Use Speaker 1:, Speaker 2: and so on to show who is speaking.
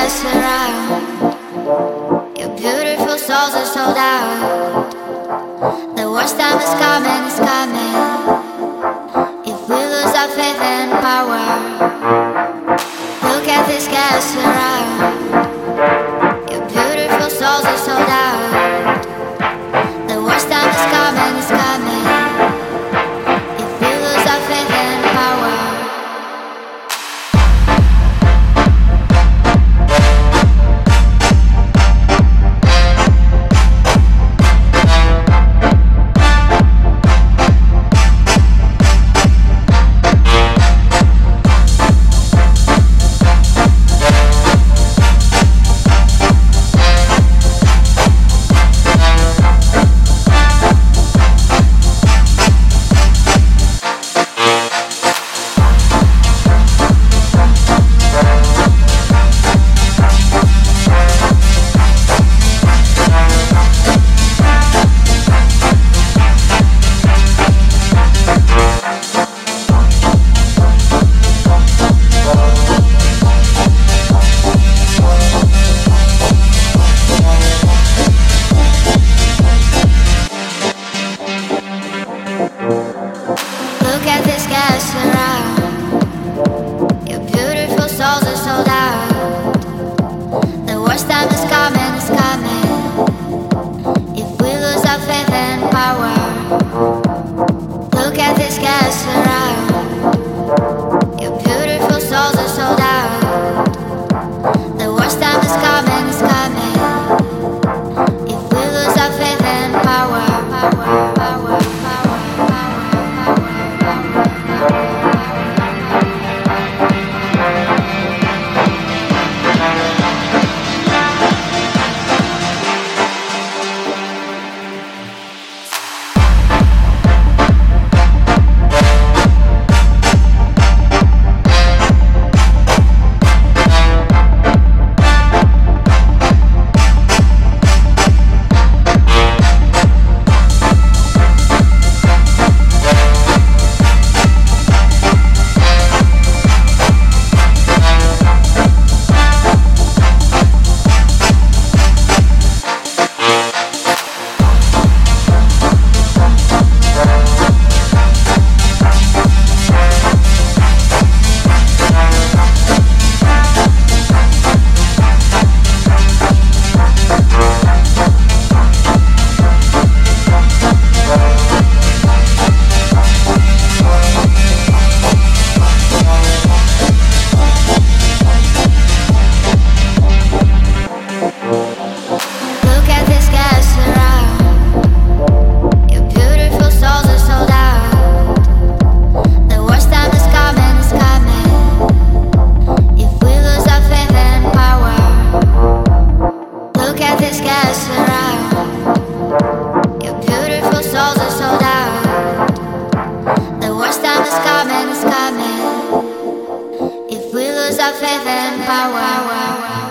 Speaker 1: mess around. Your beautiful souls are sold out. The worst time is coming, is coming. Cause I feel them power.